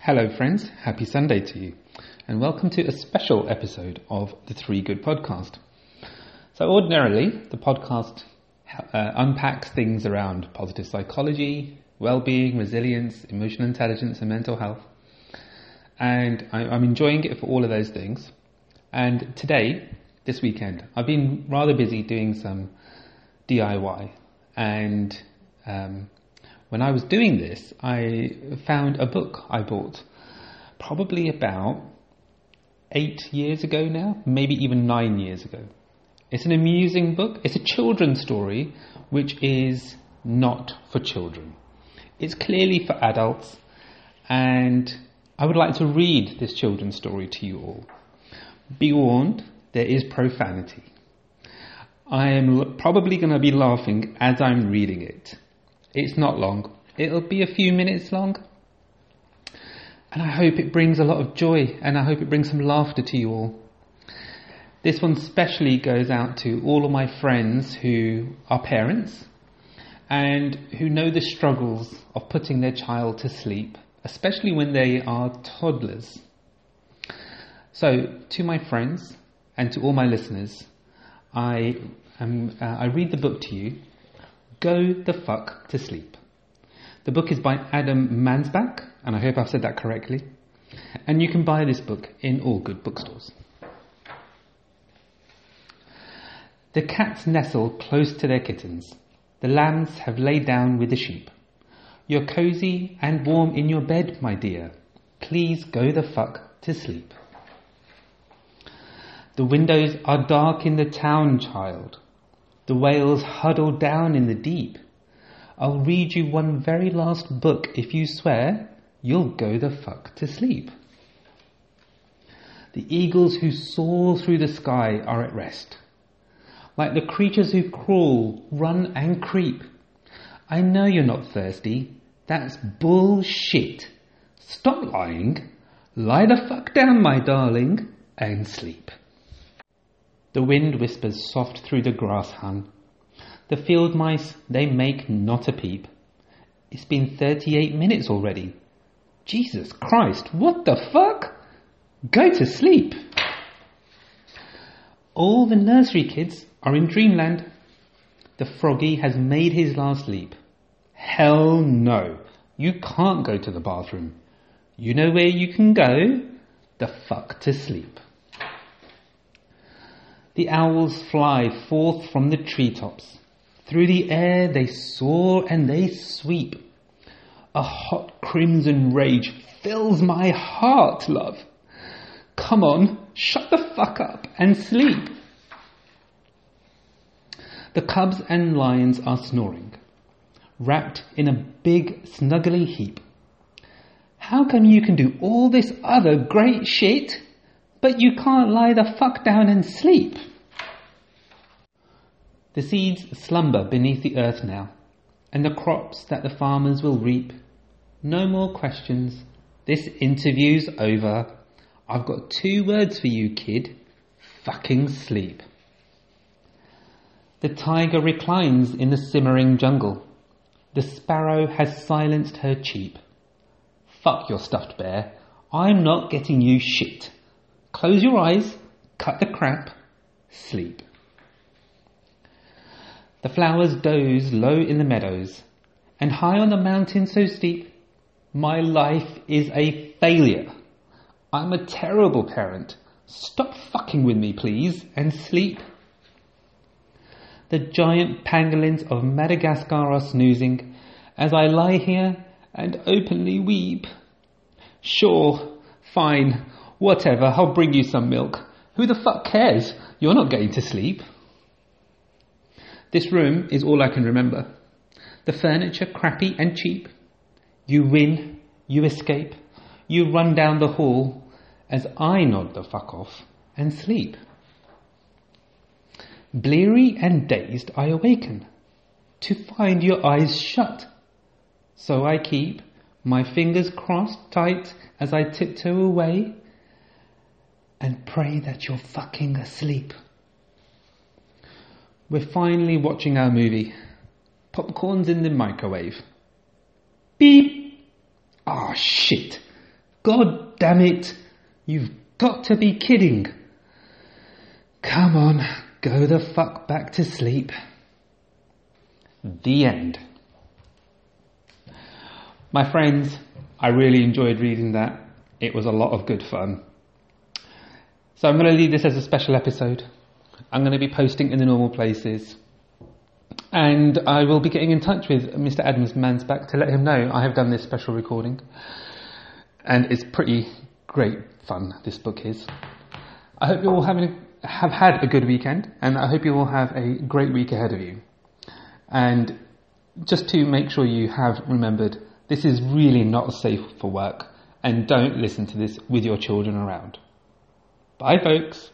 Hello, friends. Happy Sunday to you, and welcome to a special episode of the Three Good Podcast. So, ordinarily, the podcast uh, unpacks things around positive psychology, well-being, resilience, emotional intelligence, and mental health. And I, I'm enjoying it for all of those things. And today, this weekend, I've been rather busy doing some DIY, and um, when I was doing this, I found a book I bought probably about eight years ago now, maybe even nine years ago. It's an amusing book. It's a children's story, which is not for children. It's clearly for adults, and I would like to read this children's story to you all. Be warned, there is profanity. I am probably going to be laughing as I'm reading it. It's not long. It'll be a few minutes long. And I hope it brings a lot of joy and I hope it brings some laughter to you all. This one specially goes out to all of my friends who are parents and who know the struggles of putting their child to sleep, especially when they are toddlers. So, to my friends and to all my listeners, I, am, uh, I read the book to you Go the Fuck to Sleep. The book is by Adam Mansbach, and I hope I've said that correctly. And you can buy this book in all good bookstores. The cats nestle close to their kittens. The lambs have laid down with the sheep. You're cosy and warm in your bed, my dear. Please go the fuck to sleep. The windows are dark in the town, child. The whales huddle down in the deep. I'll read you one very last book if you swear you'll go the fuck to sleep. The eagles who soar through the sky are at rest. Like the creatures who crawl, run and creep. I know you're not thirsty. That's bullshit. Stop lying. Lie the fuck down, my darling, and sleep. The wind whispers soft through the grass hun. The field mice, they make not a peep. It's been 38 minutes already. Jesus Christ, what the fuck? Go to sleep. All the nursery kids are in dreamland. The froggy has made his last leap. Hell no. You can't go to the bathroom. You know where you can go? The fuck to sleep. The owls fly forth from the treetops. Through the air they soar and they sweep. A hot crimson rage fills my heart, love. Come on, shut the fuck up and sleep. The cubs and lions are snoring, wrapped in a big snuggly heap. How come you can do all this other great shit but you can't lie the fuck down and sleep. The seeds slumber beneath the earth now, and the crops that the farmers will reap. No more questions. This interview's over. I've got two words for you, kid. Fucking sleep. The tiger reclines in the simmering jungle. The sparrow has silenced her cheep. Fuck your stuffed bear. I'm not getting you shit. Close your eyes, cut the crap, sleep. The flowers doze low in the meadows, and high on the mountain so steep, my life is a failure. I'm a terrible parent. Stop fucking with me, please, and sleep. The giant pangolins of Madagascar are snoozing as I lie here and openly weep. Sure, fine, Whatever, I'll bring you some milk. Who the fuck cares? You're not going to sleep. This room is all I can remember. The furniture crappy and cheap. You win, you escape, you run down the hall as I nod the fuck off and sleep. Bleary and dazed, I awaken to find your eyes shut. So I keep my fingers crossed tight as I tiptoe away and pray that you're fucking asleep. We're finally watching our movie. Popcorn's in the microwave. Beep! Ah, oh, shit. God damn it! You've got to be kidding! Come on, go the fuck back to sleep. The end. My friends, I really enjoyed reading that. It was a lot of good fun. So I'm going to leave this as a special episode. I'm going to be posting in the normal places. And I will be getting in touch with Mr. Adams Mansbach to let him know I have done this special recording. And it's pretty great fun, this book is. I hope you're all having a, have had a good weekend, and I hope you all have a great week ahead of you. And just to make sure you have remembered, this is really not safe for work, and don't listen to this with your children around. Bye, folks.